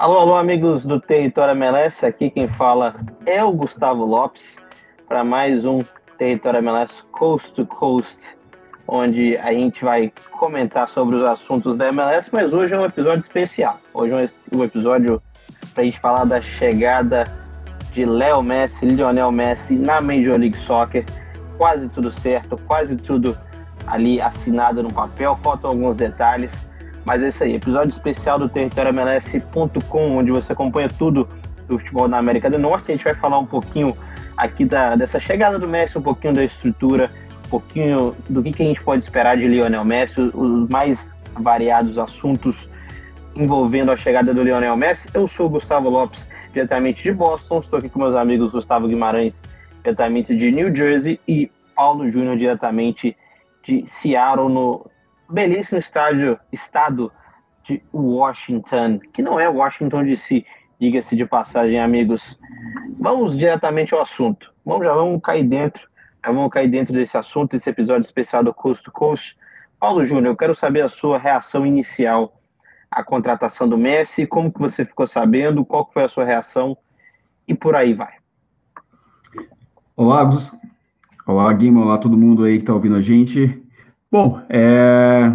Alô, alô, amigos do Território MLS. Aqui quem fala é o Gustavo Lopes para mais um Território MLS Coast to Coast, onde a gente vai comentar sobre os assuntos da MLS, mas hoje é um episódio especial. Hoje é um episódio para a gente falar da chegada de Léo Messi, Lionel Messi na Major League Soccer. Quase tudo certo, quase tudo ali assinado no papel, faltam alguns detalhes, mas é isso aí. Episódio especial do territóriomls.com, onde você acompanha tudo do futebol na América do Norte. A gente vai falar um pouquinho aqui da, dessa chegada do Messi, um pouquinho da estrutura, um pouquinho do que, que a gente pode esperar de Lionel Messi, os mais variados assuntos envolvendo a chegada do Lionel Messi. Eu sou o Gustavo Lopes diretamente de Boston. Estou aqui com meus amigos Gustavo Guimarães, diretamente de New Jersey, e Paulo Júnior, diretamente de Seattle, no belíssimo estádio, estado de Washington, que não é Washington DC, diga-se de passagem, amigos. Vamos diretamente ao assunto. Vamos, já vamos cair dentro, já vamos cair dentro desse assunto, desse episódio especial do Coast to Coast. Paulo Júnior, eu quero saber a sua reação inicial a contratação do Messi, como que você ficou sabendo, qual foi a sua reação e por aí vai. Olá, Gus. Olá, Guima, olá todo mundo aí que está ouvindo a gente. Bom, é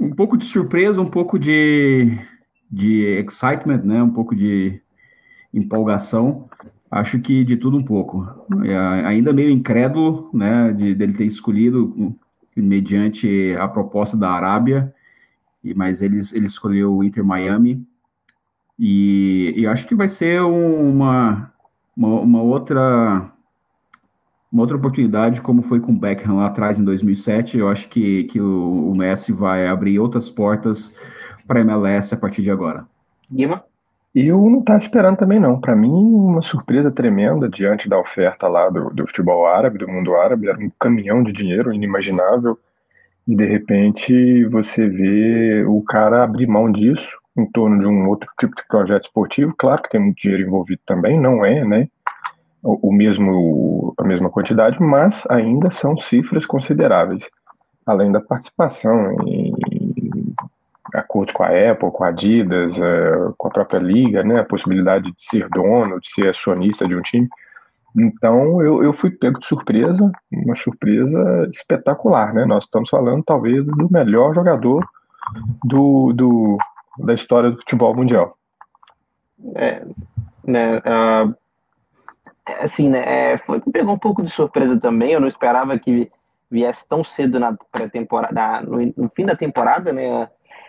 um pouco de surpresa, um pouco de, de excitement, né? Um pouco de empolgação. Acho que de tudo um pouco. É, ainda meio incrédulo, né? De dele ter escolhido mediante a proposta da Arábia mas ele, ele escolheu o Inter Miami, e, e acho que vai ser uma, uma, uma, outra uma outra oportunidade, como foi com o Beckham lá atrás em 2007, eu acho que, que o, o Messi vai abrir outras portas para a MLS a partir de agora. Guima? Eu não estava esperando também não. Para mim, uma surpresa tremenda diante da oferta lá do, do futebol árabe, do mundo árabe, era um caminhão de dinheiro inimaginável e de repente você vê o cara abrir mão disso em torno de um outro tipo de projeto esportivo. Claro que tem muito dinheiro envolvido também, não é, né? O, mesmo, a mesma quantidade, mas ainda são cifras consideráveis, além da participação em acordos com a Apple, com a Adidas, é, com a própria liga, né? A possibilidade de ser dono, de ser acionista de um time. Então eu, eu fui pego de surpresa, uma surpresa espetacular, né? Nós estamos falando talvez do melhor jogador do, do da história do futebol mundial. É, né, uh, assim, né, é, foi, pegou um pouco de surpresa também. Eu não esperava que viesse tão cedo na pré-temporada, no, no, fim da temporada, né?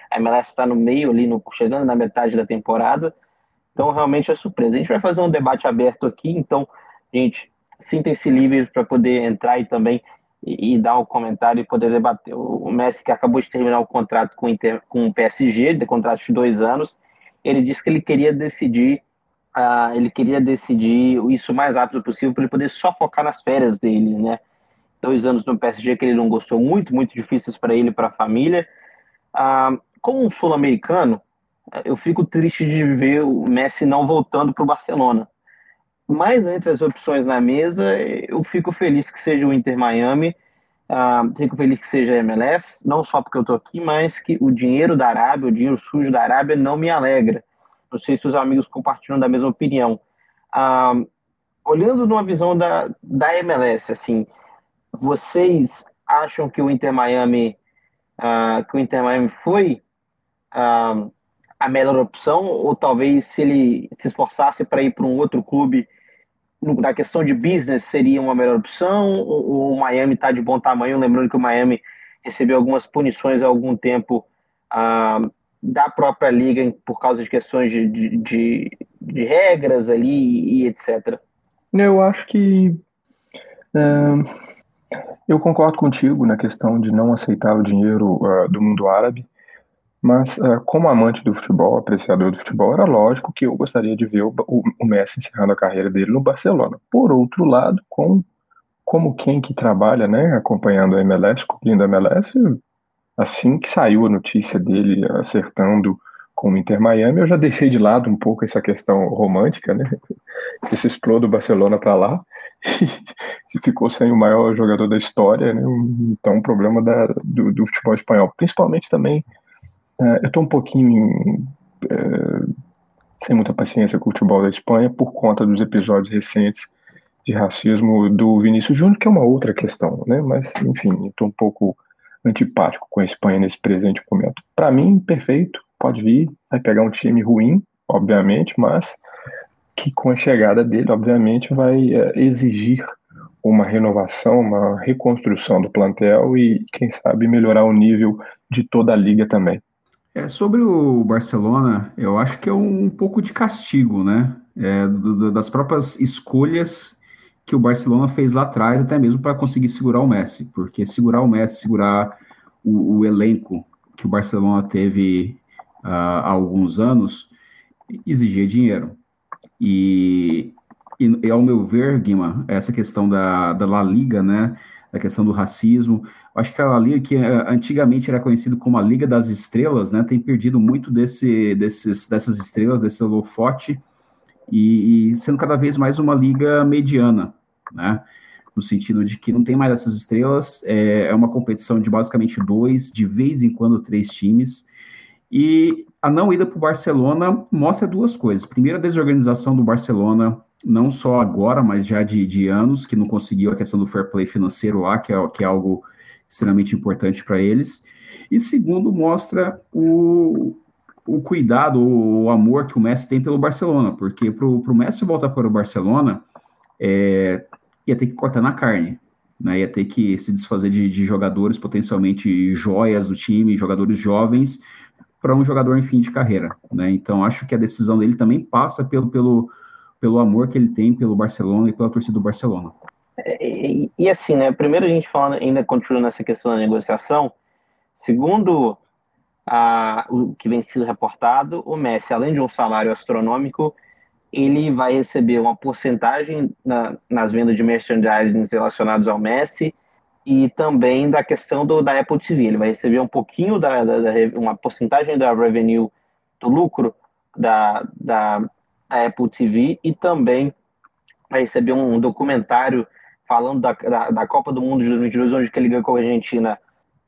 A MLS está no meio ali, no, chegando na metade da temporada. Então, realmente é surpresa. A gente vai fazer um debate aberto aqui, então Gente, sinta-se livre para poder entrar e também e, e, dar um comentário e poder debater. O, Messi, que acabou de terminar o contrato com, Inter, com o PSG, de contrato de dois anos, ele disse que ele queria decidir, uh, ele queria decidir isso o mais rápido possível para ele poder só focar nas férias dele, né? Dois anos no PSG que ele não gostou muito, muito difíceis para ele e para a família. Uh, como um sul-americano, eu fico triste de ver o Messi não voltando para o Barcelona mas entre as opções na mesa, eu fico feliz que seja o Inter Miami, uh, fico feliz que seja a MLS, não só porque eu estou aqui, mas que o dinheiro da Arábia, o dinheiro sujo da Arábia não me alegra. Não sei se os amigos compartilham da mesma opinião. Uh, olhando numa visão da, da MLS, assim, vocês acham que o Inter Miami, uh, que o Inter Miami foi a melhor opção, ou talvez se ele se esforçasse para ir para um outro clube, na questão de business seria uma melhor opção, ou o Miami está de bom tamanho, lembrando que o Miami recebeu algumas punições há algum tempo ah, da própria liga por causa de questões de, de, de, regras ali e etc. Eu acho que eu concordo contigo na questão de não aceitar o dinheiro uh, do mundo árabe. Mas, uh, como amante do futebol, apreciador do futebol, era lógico que eu gostaria de ver o, o, o, Messi encerrando a carreira dele no Barcelona. Por outro lado, com, como quem que trabalha, né, acompanhando a MLS, cobrindo a MLS, assim que saiu a notícia dele acertando com o Inter Miami, eu já deixei de lado um pouco essa questão romântica, né? Esse explode do Barcelona para lá e ficou sem o maior jogador da história, né? Então, um problema da, do, do futebol espanhol, principalmente também é, eu estou um pouquinho é, sem muita paciência com o futebol da Espanha por conta dos episódios recentes de racismo do Vinícius Júnior, que é uma outra questão, né? Mas, enfim, estou um pouco antipático com a Espanha nesse presente momento. Para mim, perfeito, pode vir, vai pegar um time ruim, obviamente, mas que com a chegada dele, obviamente, vai é, exigir uma renovação, uma reconstrução do plantel e, quem sabe, melhorar o nível de toda a liga também. É, sobre o Barcelona, eu acho que é um, pouco de castigo, né? É, do, do, das próprias escolhas que o Barcelona fez lá atrás, até mesmo para conseguir segurar o Messi, porque segurar o Messi, segurar o, o elenco que o Barcelona teve uh, há alguns anos, exigia dinheiro. E, e, e, ao meu ver, Guima, essa questão da, da La Liga, né, a questão do racismo, acho que a La Liga, que uh, antigamente era conhecido como a Liga das Estrelas, né, tem perdido muito desse, desses, dessas estrelas, desse holofote, e, e sendo cada vez mais uma liga mediana, né? No sentido de que não tem mais essas estrelas, é, é uma competição de basicamente dois, de vez em quando três times. E a não ida para o Barcelona mostra duas coisas. Primeiro, a desorganização do Barcelona, não só agora, mas já de, de anos, que não conseguiu a questão do fair play financeiro lá, que é, que é algo extremamente importante para eles. E segundo, mostra o, o cuidado, o amor que o Messi tem pelo Barcelona, porque para o Messi voltar para o Barcelona, é, ia ter que cortar na carne, né? Ia ter que se desfazer de, de jogadores potencialmente joias do time, jogadores jovens, para um jogador em fim de carreira, né? Então acho que a decisão dele também passa pelo, pelo, pelo amor que ele tem pelo Barcelona e pela torcida do Barcelona. E, e, assim, né? Primeiro a gente falando, ainda continuando nessa questão da negociação, segundo a, o que vem sido reportado, o Messi, além de um salário astronômico, ele vai receber uma porcentagem na, nas vendas de merchandising relacionados ao Messi e também da questão do, da Apple TV. Ele vai receber um pouquinho da, da, da uma porcentagem da revenue do lucro da, da, da, Apple TV e também vai receber um documentário falando da, da, da Copa do Mundo de 2022, onde ele ganhou com a Argentina.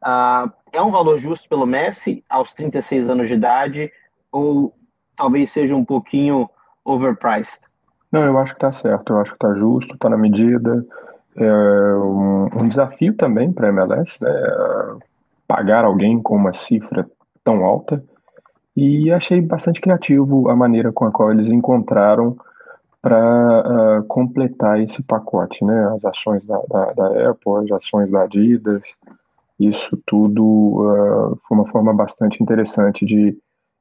Uh, é um valor justo pelo Messi aos 36 anos de idade ou talvez seja um pouquinho overpriced? Não, eu acho que tá certo, eu acho que tá justo, tá na medida. É um, um desafio também para a MLS, né? Pagar alguém com uma cifra tão alta. E achei bastante criativo a maneira com a qual eles encontraram para uh, completar esse pacote, né? As ações da, da, da, Apple, as ações da Adidas, isso tudo uh, foi uma forma bastante interessante de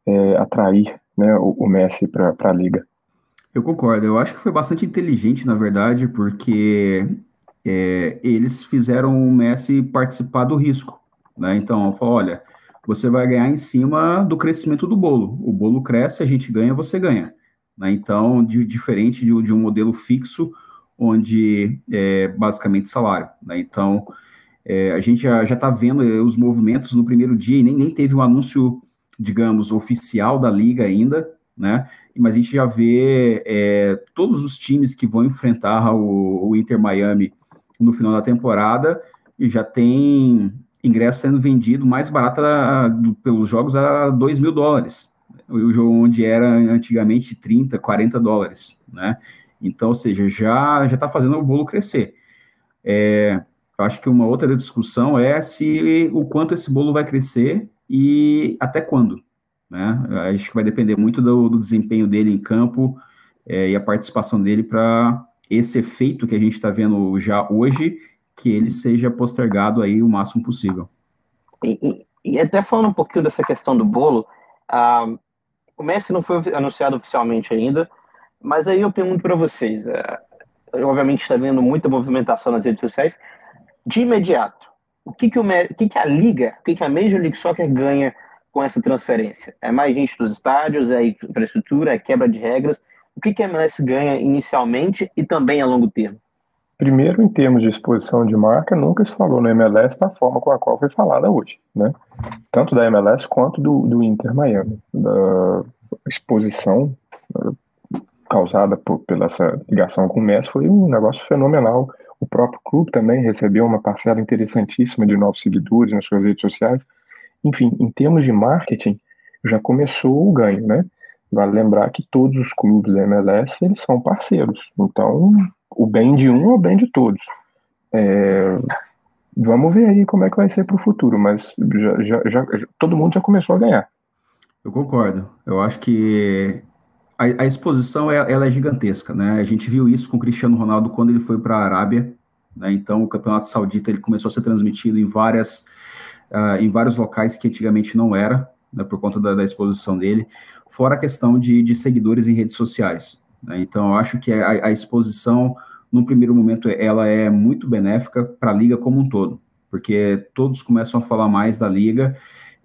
uh, atrair né, o, o Messi para a liga. Eu concordo. Eu acho que foi bastante inteligente, na verdade, porque é, eles fizeram o Messi participar do risco. Né? Então, olha, você vai ganhar em cima do crescimento do bolo. O bolo cresce, a gente ganha, você ganha. Né? Então, de, diferente de, de, um modelo fixo, onde é basicamente salário. Né? Então, é, a gente já está vendo os movimentos no primeiro dia e nem, nem teve um anúncio, digamos, oficial da liga ainda, né? Mas a gente já vê é, todos os times que vão enfrentar o, o, Inter Miami no final da temporada e já tem ingresso sendo vendido mais barato a, do, pelos jogos a 2 mil dólares. O jogo onde era antigamente 30, 40 dólares, né? Então, ou seja, já já está fazendo o bolo crescer. É, eu acho que uma outra discussão é se o quanto esse bolo vai crescer e até quando, né? Acho que vai depender muito do, do desempenho dele em campo é, e a participação dele para esse efeito que a gente está vendo já hoje, que ele seja postergado aí o máximo possível. E, e, e até falando um pouquinho dessa questão do bolo, uh, o Messi não foi anunciado oficialmente ainda, mas aí eu pergunto para vocês, uh, obviamente está vendo muita movimentação nas redes sociais, de imediato, o que que, o, o que, que a liga, o que, que a Major League Soccer ganha com essa transferência? É mais gente dos estádios, é infraestrutura, é quebra de regras. O que, que a MLS ganha inicialmente e também a longo termo? Primeiro, em termos de exposição de marca, nunca se falou no MLS da forma com a qual foi falada hoje, né? Tanto da MLS quanto do, do Inter Miami. Da exposição uh, causada por, pela essa ligação com o Messi foi um negócio fenomenal. O próprio clube também recebeu uma parcela interessantíssima de novos seguidores nas suas redes sociais enfim, em termos de marketing, já começou o ganho, né? Vale lembrar que todos os clubes da MLS eles são parceiros. Então, o bem de um é o bem de todos. É, vamos ver aí como é que vai ser para o futuro, mas já, já, já, todo mundo já começou a ganhar. Eu concordo. Eu acho que a, a exposição é, ela é gigantesca, né? A gente viu isso com o Cristiano Ronaldo quando ele foi para a Arábia. Né? Então, o Campeonato Saudita ele começou a ser transmitido em várias uh, em vários locais que antigamente não era, né, por conta da, da, exposição dele. Fora a questão de, de seguidores em redes sociais. Né? Então, eu acho que a, a exposição num primeiro momento, ela é muito benéfica para a liga como um todo, porque todos começam a falar mais da liga.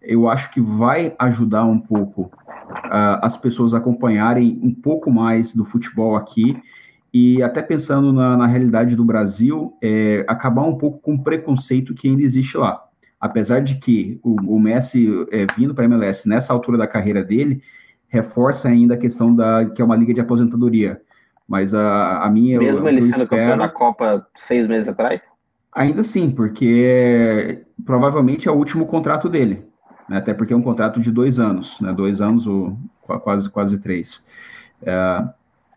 Eu acho que vai ajudar um pouco uh, as pessoas acompanharem um pouco mais do futebol aqui e até pensando na, na realidade do Brasil, é, acabar um pouco com o preconceito que ainda existe lá. Apesar de que o, o Messi é, vindo para a MLS nessa altura da carreira dele, reforça ainda a questão da que é uma liga de aposentadoria. Mas a, a minha. Mesmo ele sendo espero, campeão da Copa seis meses atrás? Ainda sim, porque provavelmente é o último contrato dele. Né? Até porque é um contrato de dois anos, né? Dois anos ou quase, quase três. É,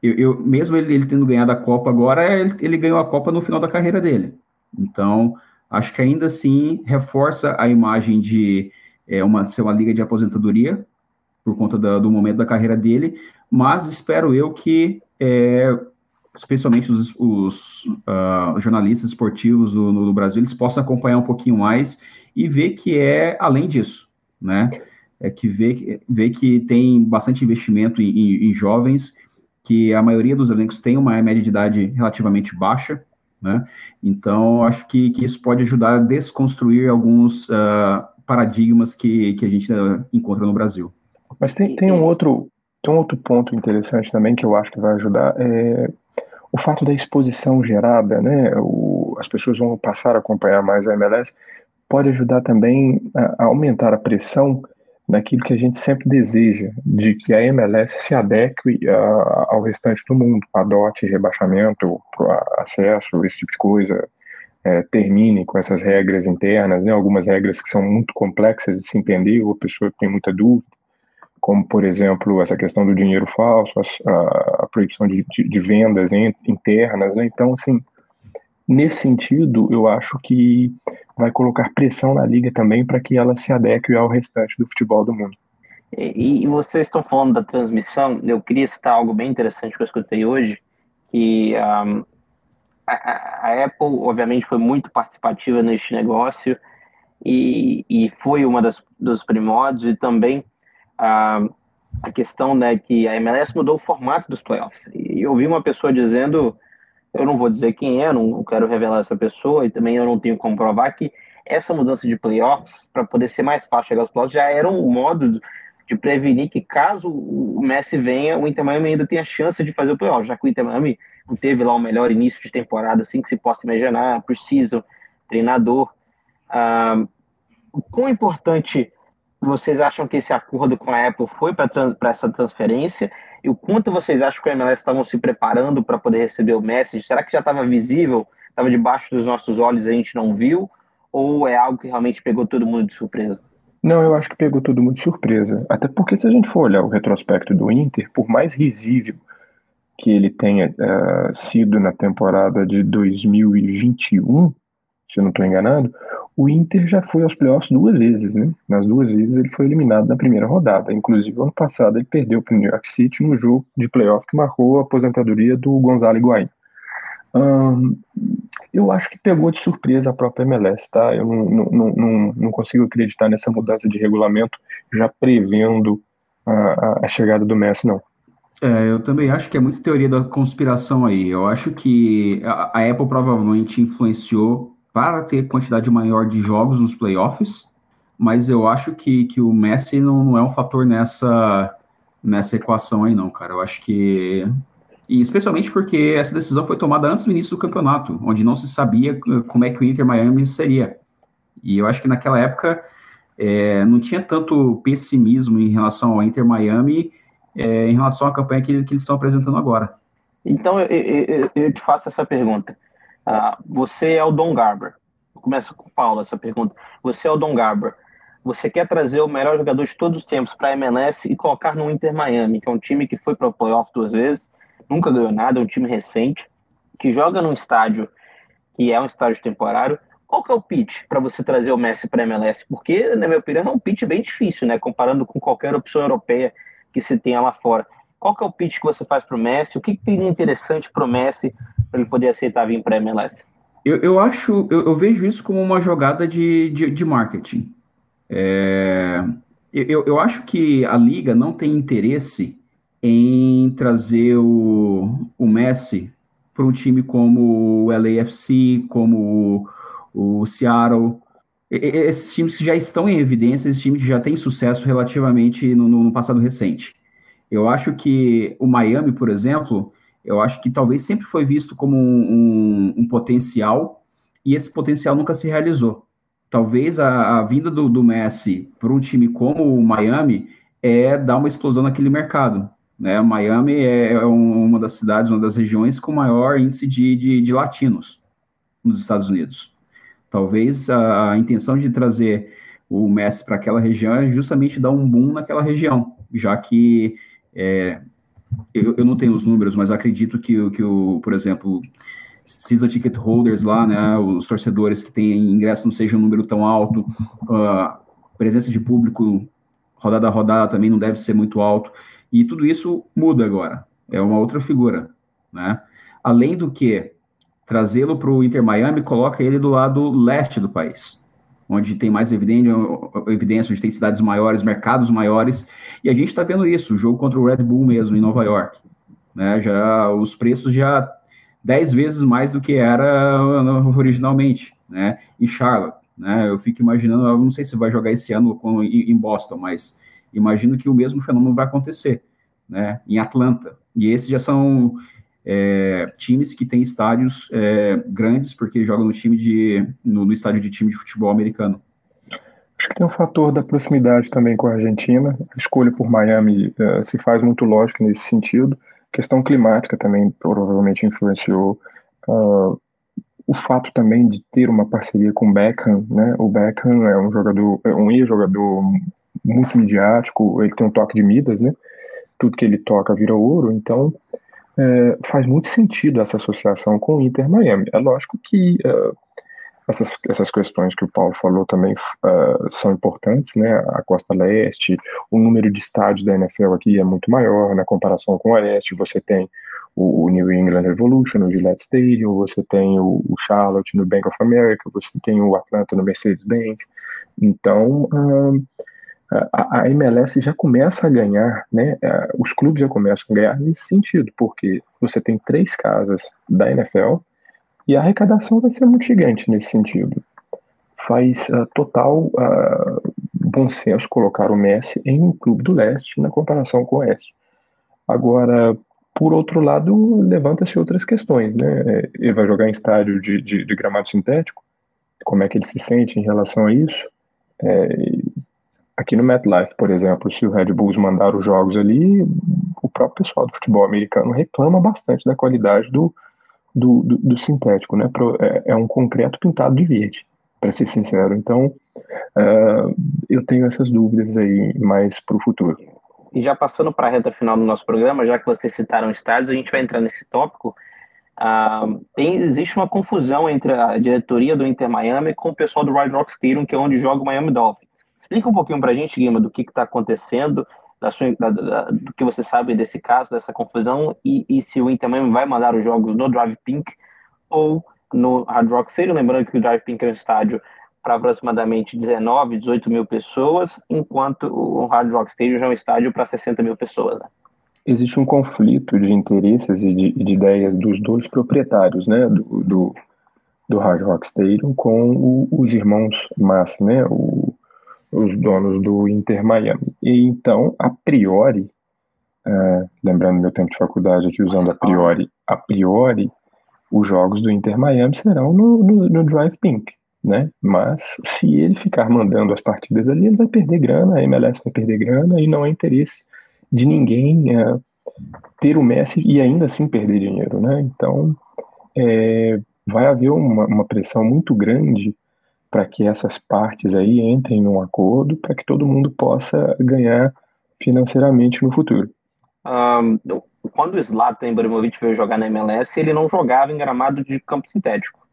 eu, eu, mesmo ele, ele, tendo ganhado a Copa agora, ele, ele ganhou a Copa no final da carreira dele. Então, acho que ainda assim reforça a imagem de é, uma, ser uma liga de aposentadoria, por conta da, do momento da carreira dele, mas espero eu que é, especialmente os, os uh, jornalistas esportivos do, no, do, Brasil, eles possam acompanhar um pouquinho mais e ver que é além disso, né? É que vê, vê que tem bastante investimento em, em, em jovens, que a maioria dos elencos tem uma média de idade relativamente baixa, né? Então, acho que, que isso pode ajudar a desconstruir alguns uh, paradigmas que, que a gente uh, encontra no Brasil. Mas tem, tem um outro tem um outro ponto interessante também que eu acho que vai ajudar é o fato da exposição gerada, né? O, as pessoas vão passar a acompanhar mais a MLS, pode ajudar também a, aumentar a pressão naquilo que a gente sempre deseja, de que a MLS se adeque a, ao restante do mundo, adote rebaixamento, acesso, esse tipo de coisa, é, termine com essas regras internas, né, algumas regras que são muito complexas de se entender, ou a pessoa tem muita dúvida como, por exemplo, essa questão do dinheiro falso, a, a proibição de, de, de, vendas internas. Né? Então, assim, nesse sentido, eu acho que vai colocar pressão na liga também para que ela se adeque ao restante do futebol do mundo. E, e, vocês estão falando da transmissão, eu queria citar algo bem interessante que eu escutei hoje, que um, a, a, Apple, obviamente, foi muito participativa neste negócio e, e foi uma das, dos primórdios e também a, a questão né, que a MLS mudou o formato dos playoffs. E eu vi uma pessoa dizendo, eu não vou dizer quem é, não quero revelar essa pessoa, e também eu não tenho como provar que essa mudança de playoffs, para poder ser mais fácil chegar aos playoffs, já era um modo de prevenir que caso o Messi venha, o Inter Miami ainda tenha chance de fazer o playoff, já que o Inter Miami não teve lá o melhor início de temporada, assim que se possa imaginar, preciso, treinador. Ah, o quão importante vocês acham que esse acordo com a Apple foi para essa transferência? E o quanto vocês acham que o MLS estavam se preparando para poder receber o Messi? Será que já estava visível, estava debaixo dos nossos olhos e a gente não viu? Ou é algo que realmente pegou todo mundo de surpresa? Não, eu acho que pegou todo mundo de surpresa. Até porque se a gente for olhar o retrospecto do Inter, por mais risível que ele tenha uh, sido na temporada de 2021, se eu não estou enganado, o Inter já foi aos playoffs duas vezes, né? Nas duas vezes ele foi eliminado na primeira rodada. Inclusive, ano passado ele perdeu para o New York City no jogo de playoff que marcou a aposentadoria do Gonzalo Higuaín. Hum, eu acho que pegou de surpresa a própria MLS, tá? Eu não, não, não, não consigo acreditar nessa mudança de regulamento já prevendo a, a chegada do Messi, não. É, eu também acho que é muita teoria da conspiração aí. Eu acho que a, a Apple provavelmente influenciou para ter quantidade maior de jogos nos playoffs, mas eu acho que, que o Messi não, não é um fator nessa, nessa equação aí, não, cara. Eu acho que. E especialmente porque essa decisão foi tomada antes do início do campeonato, onde não se sabia como é que o Inter Miami seria. E eu acho que naquela época é, não tinha tanto pessimismo em relação ao Inter Miami é, em relação à campanha que, que eles estão apresentando agora. Então eu, eu, eu te faço essa pergunta. Uh, você é o Don Garber. Eu começo com o Paulo essa pergunta. Você é o Don Garber. você quer trazer o melhor jogador de todos os tempos para a MLS e colocar no Inter Miami, que é um time que foi para o playoff duas vezes, nunca ganhou nada, é um time recente, que joga num estádio que é um estádio temporário. Qual que é o pitch para você trazer o Messi para a MLS? Porque, na minha opinião, é um pitch bem difícil, né? Comparando com qualquer opção europeia que se tenha lá fora. Qual que é o pitch que você faz para o Messi? O que, que tem de interessante para o Messi para ele poder aceitar vir para a MLS? Eu, eu acho, eu, eu, vejo isso como uma jogada de, de, de marketing. É, eu, eu acho que a liga não tem interesse em trazer o, o Messi para um time como o LAFC, como o, o Seattle. esses times que já estão em evidência, esses times que já têm sucesso relativamente no, no passado recente. Eu acho que o Miami, por exemplo, eu acho que talvez sempre foi visto como um, um, potencial e esse potencial nunca se realizou talvez a, a vinda do, do Messi para um time como o Miami é dar uma explosão naquele mercado. Né? Miami é, é uma das cidades, uma das regiões com maior índice de, de, de latinos nos Estados Unidos. Talvez a, a intenção de trazer o Messi para aquela região é justamente dar um boom naquela região, já que é, eu, eu, não tenho os números, mas acredito que, que o, por exemplo, season ticket holders lá, né, os torcedores que têm ingresso não seja um número tão alto, uh, presença de público rodada a rodada também não deve ser muito alto, e tudo isso muda agora, é uma outra figura, né? Além do que, trazê-lo para o Inter Miami coloca ele do lado leste do país, onde tem mais evidência, onde tem cidades maiores, mercados maiores, e a gente está vendo isso, o jogo contra o Red Bull mesmo, em Nova York, né, já os preços já 10 vezes mais do que era originalmente, né? Em Charlotte, né? Eu fico imaginando, eu não sei se vai jogar esse ano em Boston, mas imagino que o mesmo fenômeno vai acontecer, né? Em Atlanta. E esses já são é, times que têm estádios é, grandes, porque jogam no time de no, no, estádio de time de futebol americano. Acho que tem um fator da proximidade também com a Argentina. A escolha por Miami uh, se faz muito lógica nesse sentido questão climática também provavelmente influenciou. Uh, o fato também de ter uma parceria com o Beckham, né? O Beckham é um jogador, é um ex-jogador muito midiático, ele tem um toque de Midas, né? Tudo que ele toca vira ouro, então é, faz muito sentido essa associação com o Inter Miami. É lógico que uh, essas, essas questões que o Paulo falou também uh, são importantes, né? A Costa Leste, o número de estádios da NFL aqui é muito maior na comparação com o Oeste. Você tem o, o New England Revolution no Gillette Stadium, você tem o, o, Charlotte no Bank of America, você tem o Atlanta no Mercedes-Benz. Então, uh, a, a, MLS já começa a ganhar, né? Uh, os clubes já começam a ganhar nesse sentido, porque você tem três casas da NFL e a arrecadação vai ser muito gigante nesse sentido. Faz uh, total uh, bom senso colocar o Messi em um clube do leste na comparação com o oeste. Agora, por outro lado, levanta-se outras questões, né? Ele vai jogar em estádio de, de, de, gramado sintético, como é que ele se sente em relação a isso? É, aqui no MetLife, por exemplo, se o Red Bulls mandar os jogos ali, o próprio pessoal do futebol americano reclama bastante da qualidade do, do, do, do sintético, né? É, é, um concreto pintado de verde, para ser sincero. Então, uh, eu tenho essas dúvidas aí mais para o futuro. E já passando para a reta final do nosso programa, já que vocês citaram estádios, a gente vai entrar nesse tópico. Uh, tem, existe uma confusão entre a diretoria do Inter Miami com o pessoal do Red Rock Stadium, que é onde joga o Miami Dolphins. Explica um pouquinho para a gente, Guima, do que está acontecendo da sua, da, da, do que você sabe desse caso, dessa confusão, e, e se o Inter Miami vai mandar os jogos no Drive Pink ou no Hard Rock Stadium, lembrando que o Drive Pink é um estádio para aproximadamente 19, 18 mil pessoas, enquanto o Hard Rock Stadium já é um estádio para 60 mil pessoas. Né? Existe um conflito de interesses e de, de, ideias dos dois proprietários, né, do, do, do Hard Rock Stadium com o, os irmãos Mass, né, o os donos do Inter Miami. E então, a priori, é, lembrando meu tempo de faculdade aqui usando a priori, a priori, os jogos do Inter Miami serão no, no, no Drive Pink, né? Mas se ele ficar mandando as partidas ali, ele vai perder grana, a MLS vai perder grana e não é interesse de ninguém é, ter o Messi e ainda assim perder dinheiro, né? Então, é, vai haver uma, uma pressão muito grande para que essas partes aí entrem num acordo para que todo mundo possa ganhar financeiramente no futuro. Um, quando o Zlatan Ibrahimovic veio jogar na MLS, ele não jogava em gramado de campo sintético,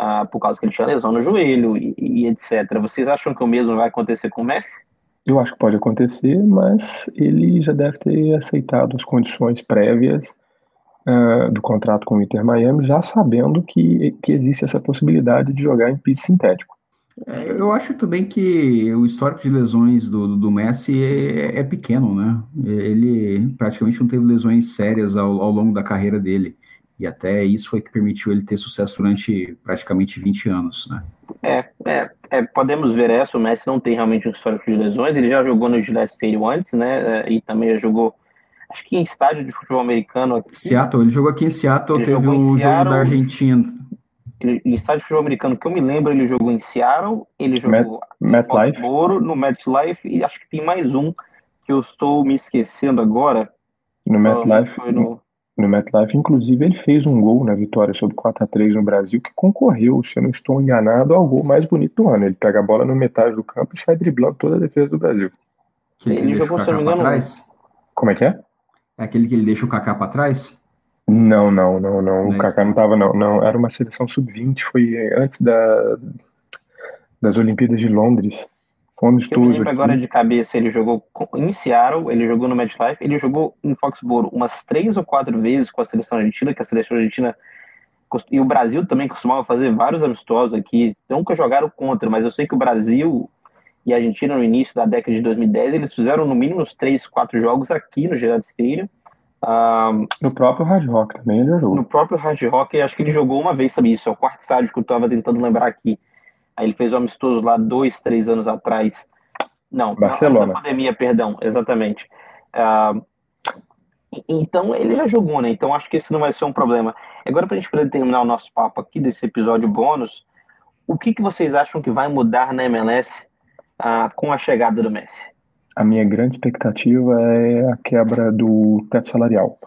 uh, por causa que ele tinha lesão no joelho e, e, etc. Vocês acham que o mesmo vai acontecer com o Messi? Eu acho que pode acontecer, mas ele já deve ter aceitado as condições prévias uh, do contrato com o Inter Miami, já sabendo que, que existe essa possibilidade de jogar em piso sintético. É, eu acho também que o histórico de lesões do, do Messi é, é, pequeno, né? Ele praticamente não teve lesões sérias ao, ao, longo da carreira dele. E até isso foi que permitiu ele ter sucesso durante praticamente 20 anos, né? É, é, é podemos ver essa. O Messi não tem realmente um histórico de lesões. Ele já jogou no Gillette Stadium antes, né? É, e também já jogou acho que em estádio de futebol americano aqui. Seattle, ele jogou aqui em Seattle, ele teve o Seattle, jogo da Argentina. Ele, em estádio de futebol americano que eu me lembro, ele jogou em Seattle, ele jogou Matt, no Foxboro, no MetLife, e acho que tem mais um que eu estou me esquecendo agora. No MetLife, no... no MetLife, inclusive, ele fez um gol na vitória sobre 4 a 3 no Brasil, que concorreu, se eu não estou enganado, ao gol mais bonito do ano. Ele pega a bola no metade do campo e sai driblando toda a defesa do Brasil. Que ele, ele jogou, se eu não me engano, Como é que é? É aquele que ele deixa o Kaká para trás? Não, não, não, não. O Kaká não tava, não. Não, era uma seleção sub-20, foi antes da, das Olimpíadas de Londres. Foi um amistoso. Eu lembro agora de cabeça, ele jogou em Seattle, ele jogou no MetLife, ele jogou em Foxborough umas três ou quatro vezes com a seleção argentina, que a seleção argentina e o Brasil também costumava fazer vários amistosos aqui, nunca jogaram contra, mas eu sei que o Brasil e a Argentina no início da década de 2010, eles fizeram no mínimo uns 3, 4 jogos aqui no Gerard Stadium. Um, no próprio Hard Rock também ele jogou. No próprio Hard Rock, acho que ele jogou uma vez, sabe isso? É o quarto estádio que eu estava tentando lembrar aqui. Aí ele fez um amistoso lá dois, três anos atrás. Não, Barcelona. Antes pandemia, perdão, exatamente. Uh, então ele já jogou, né? Então acho que esse não vai ser um problema. Agora, para a gente poder terminar o nosso papo aqui desse episódio bônus, o que, que vocês acham que vai mudar na MLS ah, com a chegada do Messi? A minha grande expectativa é a quebra do teto salarial,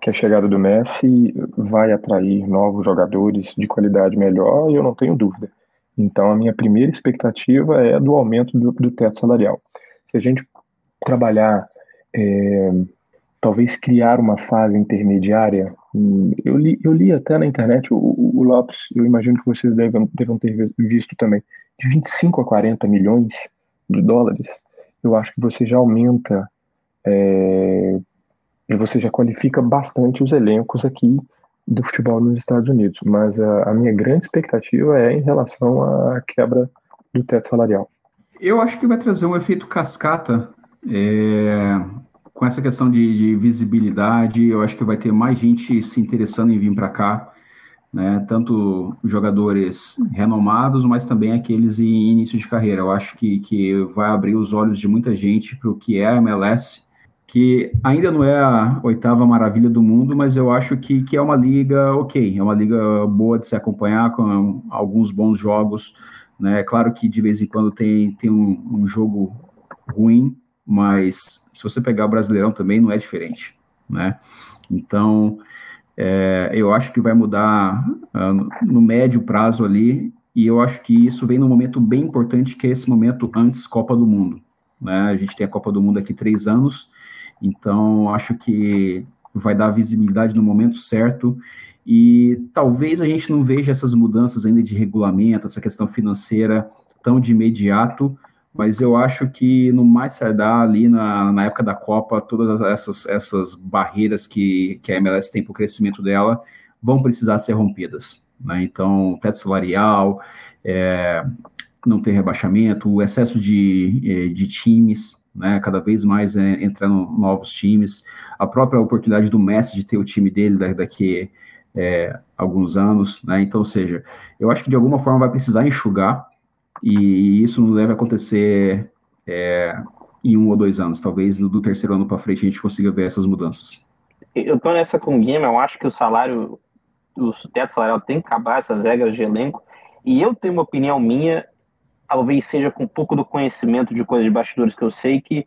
que a chegada do Messi vai atrair novos jogadores de qualidade melhor, e eu não tenho dúvida. Então, a minha primeira expectativa é do aumento do, do teto salarial. Se a gente trabalhar, é, talvez criar uma fase intermediária, eu li, eu li até na internet, o, o Lopes, eu imagino que vocês devem, devem ter visto também, de 25 a 40 milhões de dólares, eu acho que você já aumenta é, e você já qualifica bastante os elencos aqui do futebol nos Estados Unidos. Mas a, a minha grande expectativa é em relação à quebra do teto salarial. Eu acho que vai trazer um efeito cascata é, com essa questão de, de, visibilidade. Eu acho que vai ter mais gente se interessando em vir para cá né, tanto jogadores renomados, mas também aqueles em início de carreira. Eu acho que, que vai abrir os olhos de muita gente para o que é a MLS, que ainda não é a oitava maravilha do mundo, mas eu acho que, que é uma liga ok, é uma liga boa de se acompanhar, com alguns bons jogos. Né? É claro que de vez em quando tem, tem um, um jogo ruim, mas se você pegar o Brasileirão também não é diferente. Né? Então, é, eu acho que vai mudar uh, no médio prazo ali, e eu acho que isso vem num momento bem importante, que é esse momento antes Copa do Mundo. Né? A gente tem a Copa do Mundo aqui três anos, então acho que vai dar visibilidade no momento certo, e talvez a gente não veja essas mudanças ainda de regulamento, essa questão financeira tão de imediato, mas eu acho que no mais tardar ali na, na época da Copa, todas essas, essas barreiras que, que a MLS tem para o crescimento dela vão precisar ser rompidas. Né? Então, teto salarial, é, não ter rebaixamento, o excesso de, é, de times, né, cada vez mais é, entrando novos times, a própria oportunidade do Messi de ter o time dele daqui é, alguns anos, né, então, ou seja, eu acho que de alguma forma vai precisar enxugar e isso não deve acontecer é, em um ou dois anos. Talvez do terceiro ano para frente a gente consiga ver essas mudanças. Eu tô nessa com o Guima, eu acho que o salário, o teto salarial tem que acabar essas regras de elenco. E eu tenho uma opinião minha, talvez seja com um pouco do conhecimento de coisas de bastidores que eu sei, que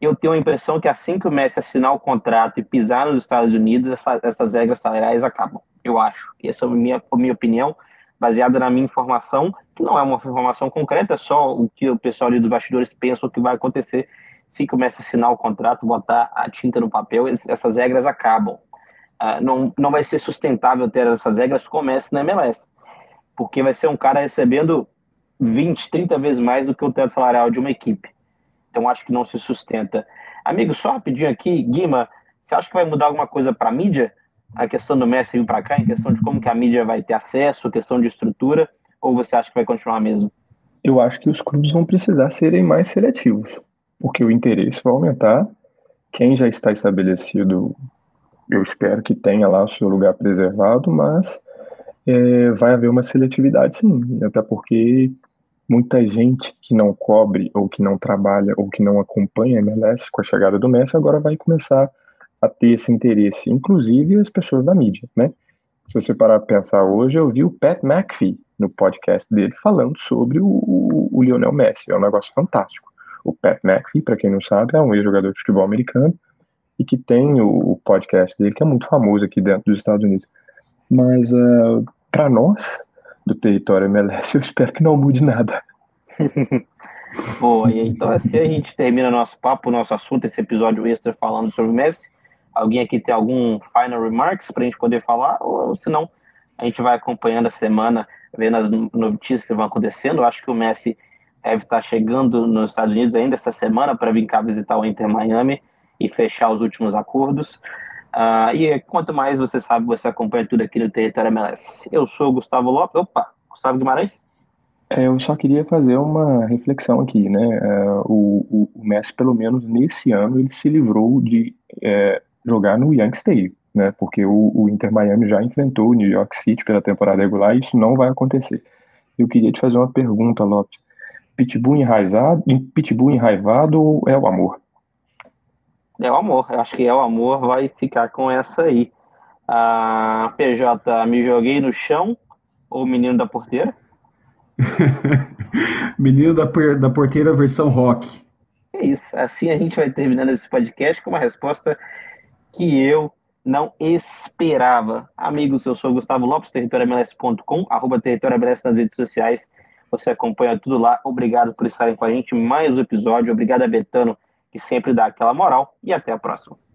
eu tenho a impressão que assim que o Messi assinar o contrato e pisar nos Estados Unidos, essa, essas regras salariais acabam. Eu acho. Essa é a minha, a minha opinião baseada na minha informação, que não é uma informação concreta, é só o que o pessoal ali dos bastidores pensa que vai acontecer se começa a assinar o contrato, botar a tinta no papel, essas regras acabam. Uh, não, não vai ser sustentável ter essas regras comece na MLS, porque vai ser um cara recebendo 20, 30 vezes mais do que o teto salarial de uma equipe. Então acho que não se sustenta. Amigo, só rapidinho aqui, Guima, você acha que vai mudar alguma coisa para a mídia? A questão do Messi vir para cá, em questão de como que a mídia vai ter acesso, questão de estrutura, ou você acha que vai continuar mesmo? Eu acho que os clubes vão precisar serem mais seletivos, porque o interesse vai aumentar. Quem já está estabelecido, eu espero que tenha lá o seu lugar preservado, mas é, vai haver uma seletividade sim, até porque muita gente que não cobre ou que não trabalha ou que não acompanha a MLS com a chegada do Messi agora vai começar a ter esse interesse, inclusive as pessoas da mídia, né? Se você parar para pensar hoje, eu vi o Pat McAfee no podcast dele falando sobre o, o, Lionel Messi, é um negócio fantástico. O Pat McAfee, para quem não sabe, é um ex-jogador de futebol americano e que tem o, o, podcast dele que é muito famoso aqui dentro dos Estados Unidos. Mas uh, para nós, do território MLS, eu espero que não mude nada. Boa, então assim a gente termina nosso papo, nosso assunto, esse episódio extra falando sobre o Messi. Alguém aqui tem algum final remarks para a gente poder falar? Ou senão a gente vai acompanhando a semana, vendo as notícias que vão acontecendo. Eu acho que o Messi deve estar chegando nos Estados Unidos ainda essa semana para vir cá visitar o Inter Miami e fechar os últimos acordos. Uh, e quanto mais você sabe, você acompanha tudo aqui no Território MLS. Eu sou o Gustavo Lopes. Opa, Gustavo Guimarães? É, eu só queria fazer uma reflexão aqui, né? É, o, o, Messi, pelo menos nesse ano, ele se livrou de é, jogar no Yankee Stadium, né? Porque o, o, Inter Miami já enfrentou o New York City pela temporada regular e isso não vai acontecer. Eu queria te fazer uma pergunta, Lopes. Pitbull enraizado, Pitbull enraivado ou é o amor? É o amor. Eu acho que é o amor vai ficar com essa aí. A PJ, me joguei no chão ou menino da porteira? menino da, da porteira versão rock. É isso. Assim a gente vai terminando esse podcast com uma resposta que eu não esperava. Amigos, eu sou Gustavo Lopes, territoriamls.com, arroba territoriamls nas redes sociais. Você acompanha tudo lá. Obrigado por estarem com a gente. Mais um episódio. Obrigado a Betano, que sempre dá aquela moral. E até a próxima.